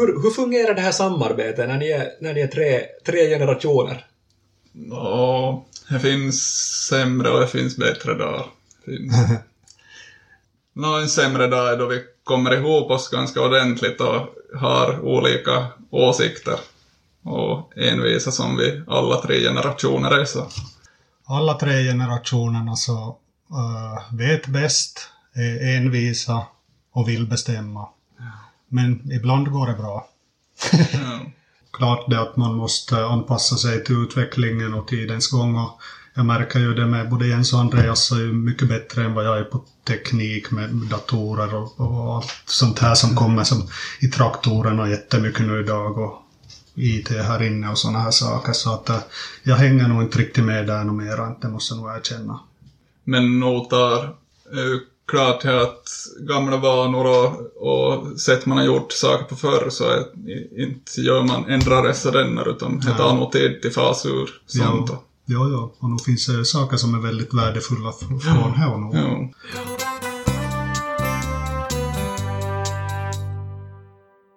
hur, hur fungerar det här samarbetet när ni är, när ni är tre, tre generationer? Ja, det finns sämre och det finns bättre dagar. Finns. Nå, en sämre dag är då vi kommer ihop oss ganska ordentligt och har olika åsikter. Och envisa som vi alla tre generationer är så. Alla tre generationerna så uh, vet bäst, är envisa och vill bestämma. Men ibland går det bra. Ja. Klart det att man måste anpassa sig till utvecklingen och tidens gång. Och jag märker ju det med både Jens och Andreas är ju mycket bättre än vad jag är på teknik med datorer och, och allt sånt här som kommer som i traktorerna jättemycket nu idag och IT här inne och såna här saker. Så att eh, jag hänger nog inte riktigt med där något mera, det måste jag nog erkänna. Men notar att gamla vanor och, och sätt man har gjort saker på förr så är, inte gör man ändrar denna utan det tar nog tid till fas ur sånt. Ja, ja, ja. Och nog finns det saker som är väldigt värdefulla från här och nu. Ja.